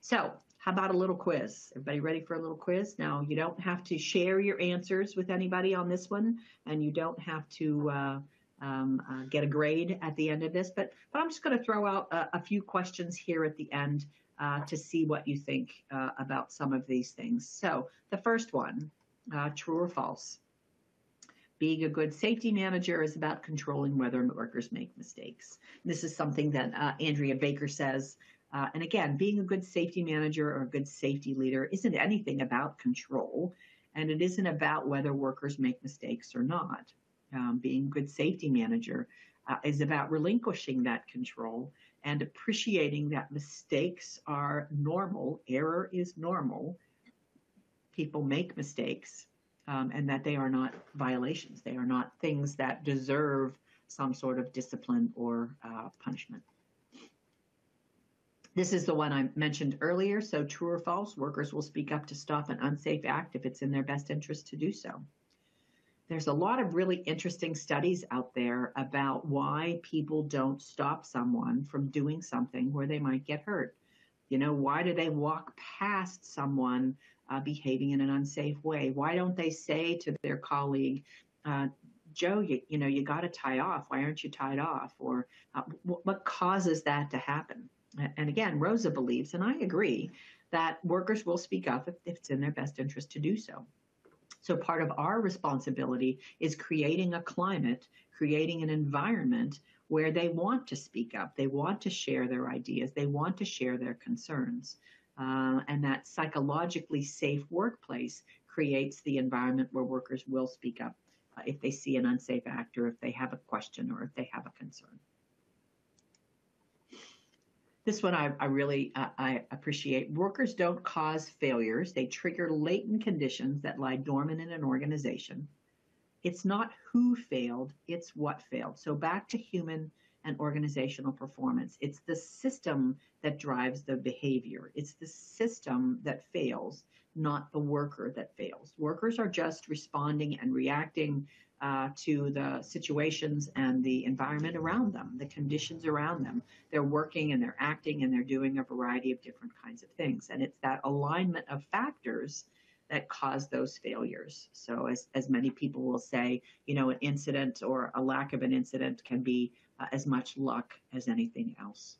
So how about a little quiz? Everybody ready for a little quiz? Now, you don't have to share your answers with anybody on this one, and you don't have to uh, um, uh, get a grade at the end of this, but, but I'm just going to throw out a, a, few questions here at the end uh, to see what you think uh, about some of these things. So, the first one uh, true or false? Being a good safety manager is about controlling whether workers make mistakes. This is something that uh, Andrea Baker says uh, and again, being a good safety manager or a good safety leader isn't anything about control, and it isn't about whether workers make mistakes or not. Um, being a good safety manager uh, is about relinquishing that control and appreciating that mistakes are normal, error is normal, people make mistakes um, and that they are not violations. They are not things that deserve some sort of discipline or uh, punishment. This is the one I mentioned earlier. So, true or false, workers will speak up to stop an unsafe act if it's in their best interest to do so. There's a lot of really interesting studies out there about why people don't stop someone from doing something where they might get hurt. You know, why do they walk past someone uh, behaving in an unsafe way? Why don't they say to their colleague, uh, Joe, you, you know, you got to tie off. Why aren't you tied off? Or uh, what causes that to happen? And again, Rosa believes, and I agree, that workers will speak up if, if it's in their best interest to do so. So, part of our responsibility is creating a climate, creating an environment where they want to speak up, they want to share their ideas, they want to share their concerns. Uh, and that psychologically safe workplace creates the environment where workers will speak up uh, if they see an unsafe act or if they have a question or if they have a concern. This one I, I really uh, I appreciate. Workers don't cause failures; they trigger latent conditions that lie dormant in an organization. It's not who failed; it's what failed. So back to human and organizational performance. It's the system that drives the behavior. It's the system that fails, not the worker that fails. Workers are just responding and reacting uh, to the situations and the environment around them, the conditions around them. They're working and they're acting and they're doing a variety of different kinds of things. And it's that alignment of factors that cause those failures. So, as, as many people will say, you know, an incident or a lack of an incident can be uh, as much luck as anything else.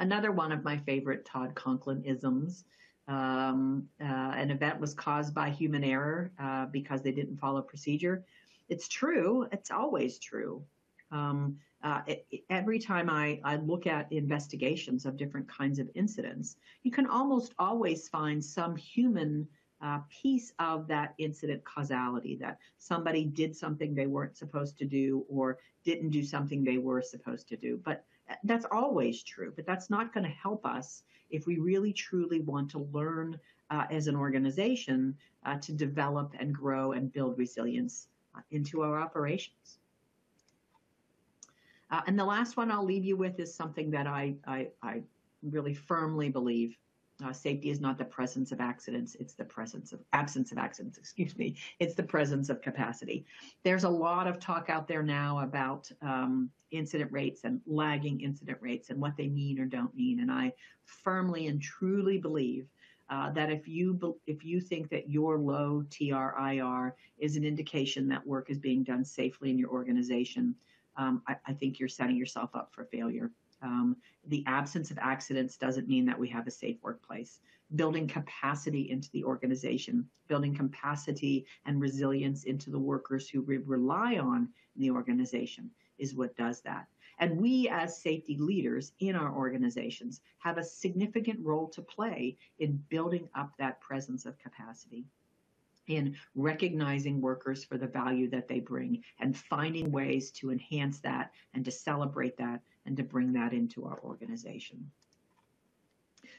Another one of my favorite Todd Conklin isms um, uh, an event was caused by human error uh, because they didn't follow procedure. It's true. It's always true. Um, uh, it, it, every time I, I look at investigations of different kinds of incidents, you can almost always find some human uh, piece of that incident causality that somebody did something they weren't supposed to do or didn't do something they were supposed to do. But uh, that's always true, but that's not going to help us if we really truly want to learn uh, as an organization uh, to develop and grow and build resilience uh, into our operations. Uh, and the last one I'll leave you with is something that I, I, I really firmly believe uh, safety is not the presence of accidents, it's the presence of absence of accidents, excuse me. It's the presence of capacity. There's a lot of talk out there now about um, incident rates and lagging incident rates and what they mean or don't mean. And I firmly and truly believe uh, that if you if you think that your low TRIR is an indication that work is being done safely in your organization, um, I, I think you're setting yourself up for failure. Um, the absence of accidents doesn't mean that we have a safe workplace. Building capacity into the organization, building capacity and resilience into the workers who we rely on in the organization is what does that. And we, as safety leaders in our organizations, have a significant role to play in building up that presence of capacity in recognizing workers for the value that they bring and finding ways to enhance that and to celebrate that and to bring that into our organization.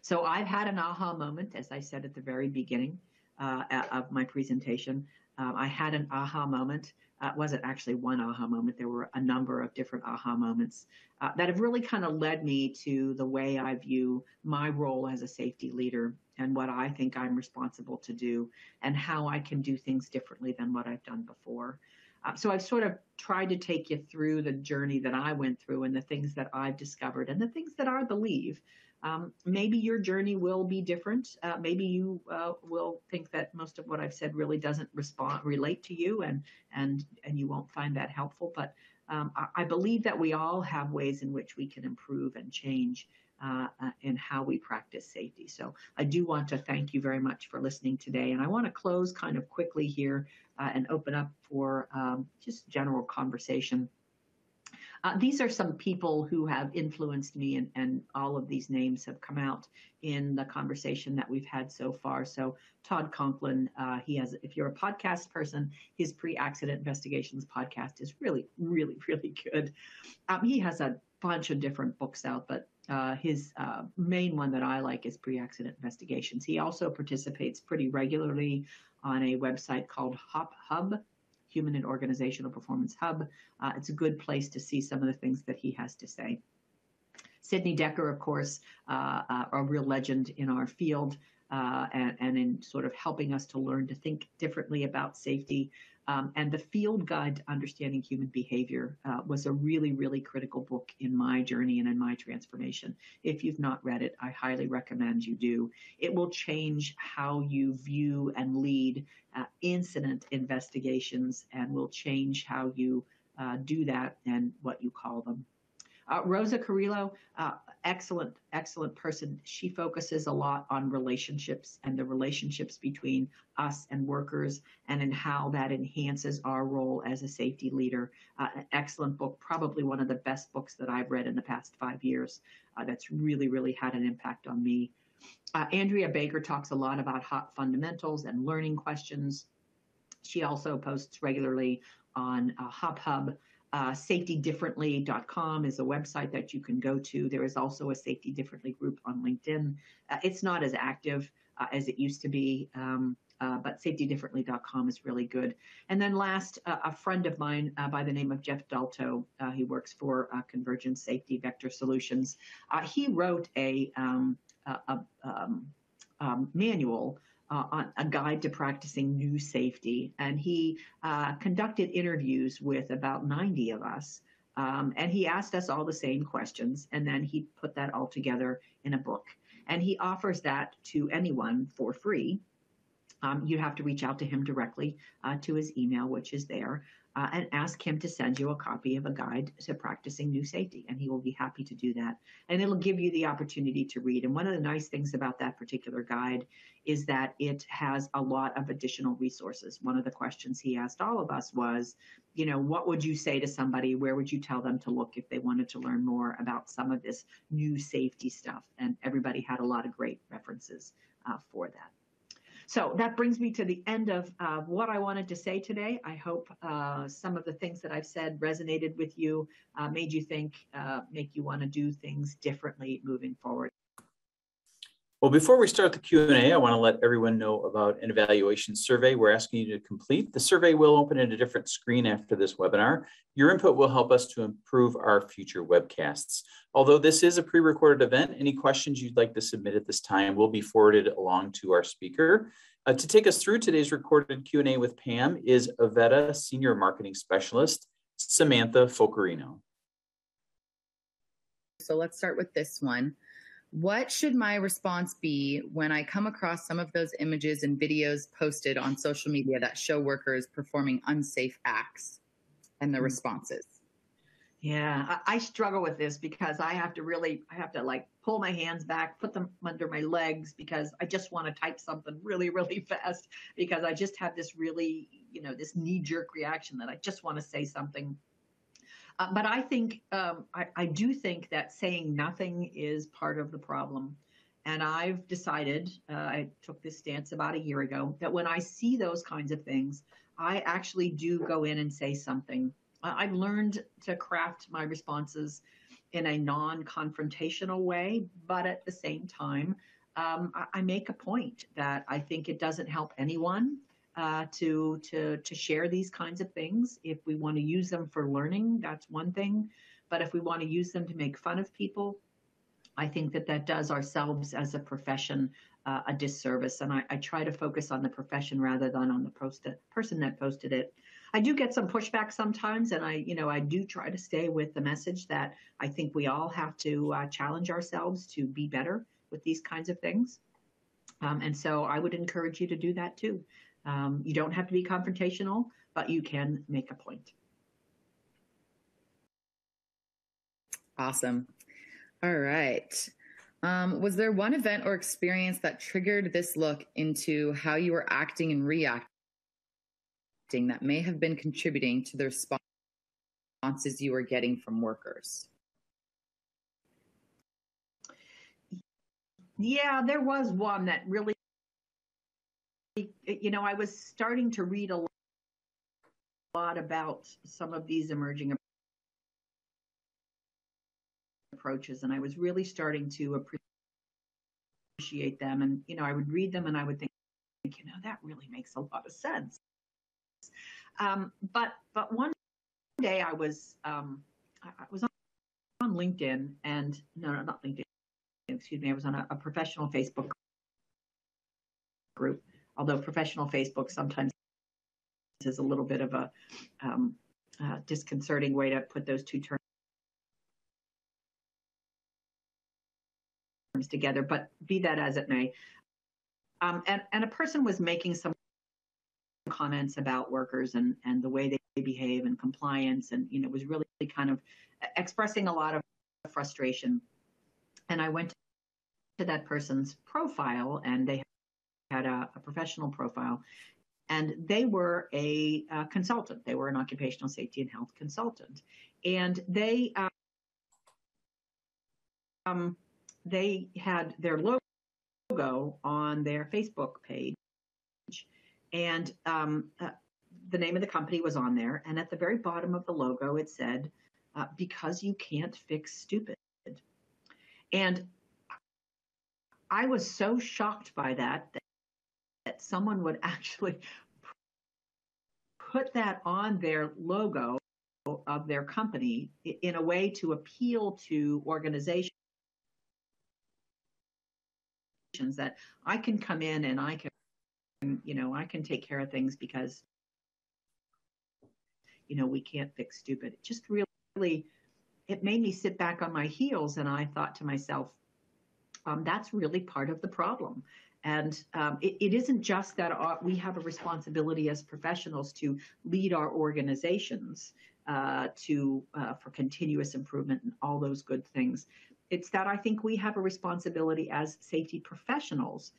So I've had an aha moment, as I said at the very beginning uh, of my presentation. Uh, I had an aha moment. Uh, wasn't actually one aha moment. There were a number of different aha moments uh, that have really kind of led me to the way I view my role as a safety leader and what I think I'm responsible to do and how I can do things differently than what I've done before. Uh, so I've sort of tried to take you through the journey that I went through and the things that I've discovered and the things that I believe. Um, maybe your journey will be different. Uh, maybe you uh, will think that most of what I've said really doesn't respond relate to you, and and and you won't find that helpful. But um, I, I, believe that we all have ways in which we can improve and change uh, uh, in how we practice safety. So I do want to thank you very much for listening today, and I want to close kind of quickly here uh, and open up for um, just general conversation. Uh, these are some people who have influenced me, and, and, all of these names have come out in the conversation that we've had so far. So, Todd Conklin, uh, he has, if you're a podcast person, his pre accident investigations podcast is really, really, really good. Um, he has a bunch of different books out, but uh, his uh, main one that I like is pre accident investigations. He also participates pretty regularly on a website called HOP Hub, Human and Organizational Performance Hub. Uh, it's a good place to see some of the things that he has to say. Sidney Dekker, of course, uh, uh, a real legend in our field uh, and, and, in sort of helping us to learn to think differently about safety. Um, and the Field Guide to Understanding Human Behavior uh, was a really, really critical book in my journey and in my transformation. If you've not read it, I highly recommend you do. It will change how you view and lead uh, incident investigations and will change how you uh, do that and what you call them. Uh, Rosa Carrillo, uh, excellent, excellent person. She focuses a lot on relationships and the relationships between us and workers and in how that enhances our role as a safety leader. Uh, an excellent book, probably one of the best books that I've read in the past five years. Uh, that's really, really had an impact on me. Uh, Andrea Baker talks a lot about HOP fundamentals and learning questions. She also posts regularly on uh, HOP Hub. Uh, safetydifferently.com is a website that you can go to. There is also a Safety Differently group on LinkedIn. Uh, it's not as active uh, as it used to be, um, uh, but safetydifferently.com is really good. And then last, uh, a friend of mine uh, by the name of Jeff Dalto, he works for Convergent Safety Vector Solutions. he wrote a, um, a, a um, um manual uh, on a guide to practicing new safety. And he uh, conducted interviews with about 90 of us. Um, and he asked us all the same questions. And then he put that all together in a book. And he offers that to anyone for free. Um, you have to reach out to him directly uh, to his email, which is there uh, and ask him to send you a copy of a guide to practicing new safety. And he will be happy to do that. And it'll give you the opportunity to read. And one of the nice things about that particular guide is that it has a lot of additional resources. One of the questions he asked all of us was, you know, what would you say to somebody? Where would you tell them to look if they wanted to learn more about some of this new safety stuff? And everybody had a lot of great references uh, for that. So that brings me to the end of uh, what I wanted to say today. I hope uh, some of the things that I've said resonated with you, uh, made you think, uh, make you want to do things differently moving forward. Well, before we start the Q&A, I want to let everyone know about an evaluation survey we're asking you to complete. The survey will open in a different screen after this webinar. Your input will help us to improve our future webcasts. Although this is a pre-recorded event, any questions you'd like to submit at this time will be forwarded along to our speaker. Uh, to take us through today's recorded Q&A with Pam is Avetta Senior Marketing Specialist, Samantha Focarino. So let's start with this one. What should my response be when I come across some of those images and videos posted on social media that show workers performing unsafe acts and the mm. responses? Yeah, I, I, struggle with this because I have to really, I have to like pull my hands back, put them under my legs because I just want to type something really, really fast because I just have this really, you know, this knee jerk reaction that I just want to say something uh, but I think, um, I, I do think that saying nothing is part of the problem. And I've decided, uh, I took this stance about a year ago, that when I see those kinds of things, I actually do go in and say something. I've learned to craft my responses in a non confrontational way, but at the same time, um, I, I, make a point that I think it doesn't help anyone uh, to to to share these kinds of things. If we want to use them for learning, that's one thing. But if we want to use them to make fun of people, I think that that does ourselves as a profession uh, a disservice. And I, I, try to focus on the profession rather than on the post person that posted it. I do get some pushback sometimes, and I, you know, I do try to stay with the message that I think we all have to uh, challenge ourselves to be better with these kinds of things. Um, and so I would encourage you to do that too. Um, you don't have to be confrontational, but you can make a point. Awesome. All right. Um, was there one event or experience that triggered this look into how you were acting and reacting that may have been contributing to the responses you were getting from workers? Yeah, there was one that really you know, I was starting to read a lot about some of these emerging approaches, and I was really starting to appreciate them. And you know, I would read them, and I would think, you know, that really makes a lot of sense. Um, but but one day I was um, I was on, LinkedIn, and no, no, not LinkedIn. Excuse me, I was on a, a professional Facebook group. Although professional Facebook sometimes is a little bit of a um, uh, disconcerting way to put those two terms together, but be that as it may. Um, and, and a person was making some comments about workers and, and the way they behave and compliance. And, you know, was really kind of expressing a lot of frustration. And I went to that person's profile and they had a, a professional profile and they were a, a, consultant. They were an occupational safety and health consultant, and they um, they had their logo on their Facebook page, and um, uh, the name of the company was on there. And at the very bottom of the logo, it said, uh, "Because you can't fix stupid." And I was so shocked by that, that someone would actually put that on their logo of their company in a way to appeal to organizations that I can come in and I can, you know, I can take care of things because, you know, we can't fix stupid. It just really, it made me sit back on my heels and I thought to myself, um, that's really part of the problem. And um, it, it isn't just that our, we have a responsibility as professionals to lead our organizations uh, to uh, for continuous improvement and all those good things. It's that I think we have a responsibility as safety professionals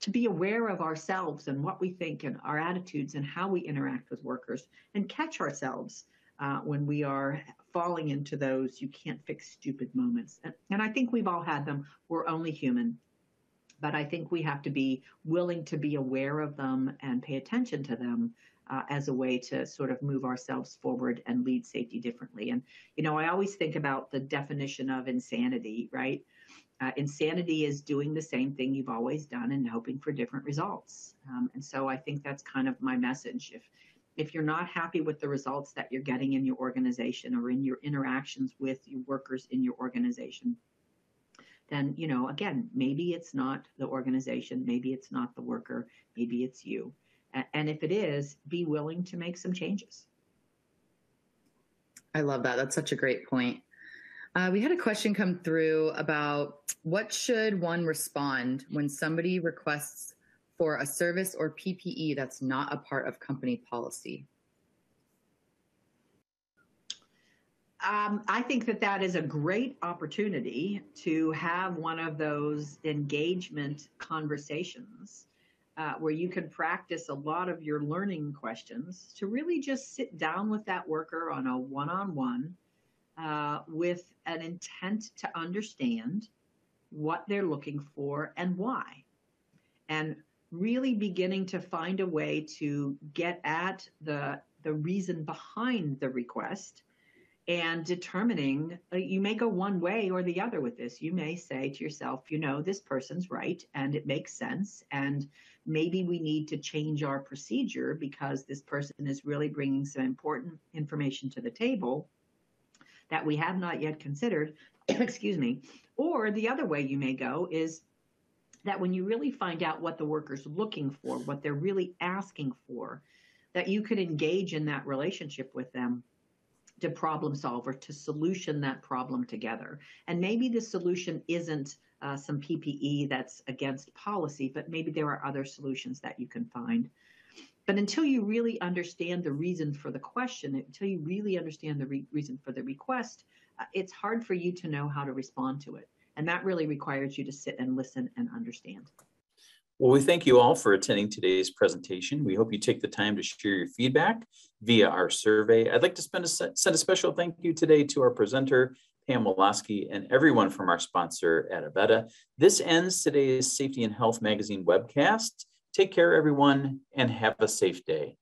to be aware of ourselves and what we think and our attitudes and how we interact with workers and catch ourselves uh, when we are falling into those you can't fix stupid moments. And, and I think we've all had them. We're only human. But I think we have to be willing to be aware of them and pay attention to them uh, as a way to sort of move ourselves forward and lead safety differently. And, you know, I always think about the definition of insanity, right? Uh, insanity is doing the same thing you've always done and hoping for different results. Um, and so I think that's kind of my message. If if you're not happy with the results that you're getting in your organization or in your interactions with your workers in your organization, then you know again maybe it's not the organization, maybe it's not the worker, maybe it's you. And if it is, be willing to make some changes. I love that. That's such a great point. Uh, we had a question come through about what should one respond when somebody requests for a service or PPE that's not a part of company policy? Um, I think that that is a great opportunity to have one of those engagement conversations uh, where you can practice a lot of your learning questions to really just sit down with that worker on a one on one with an intent to understand what they're looking for and why. And really beginning to find a way to get at the the reason behind the request and determining uh, you may go one way or the other with this. You may say to yourself you know this person's right and it makes sense and maybe we need to change our procedure because this person is really bringing some important information to the table that we have not yet considered. Excuse me. Or the other way you may go is that when you really find out what the worker's looking for, what they're really asking for, that you could engage in that relationship with them to problem solve or to solution that problem together. And maybe the solution isn't uh, some PPE that's against policy, but maybe there are other solutions that you can find. But until you really understand the reason for the question, until you really understand the re- reason for the request, uh, it's hard for you to know how to respond to it. And that really requires you to sit and listen and understand. Well, we thank you all for attending today's presentation. We hope you take the time to share your feedback via our survey. I'd like to a, send a special thank you today to our presenter, Pam Walaski, and everyone from our sponsor at Avetta. This ends today's Safety and Health Magazine webcast. Take care, everyone, and have a safe day.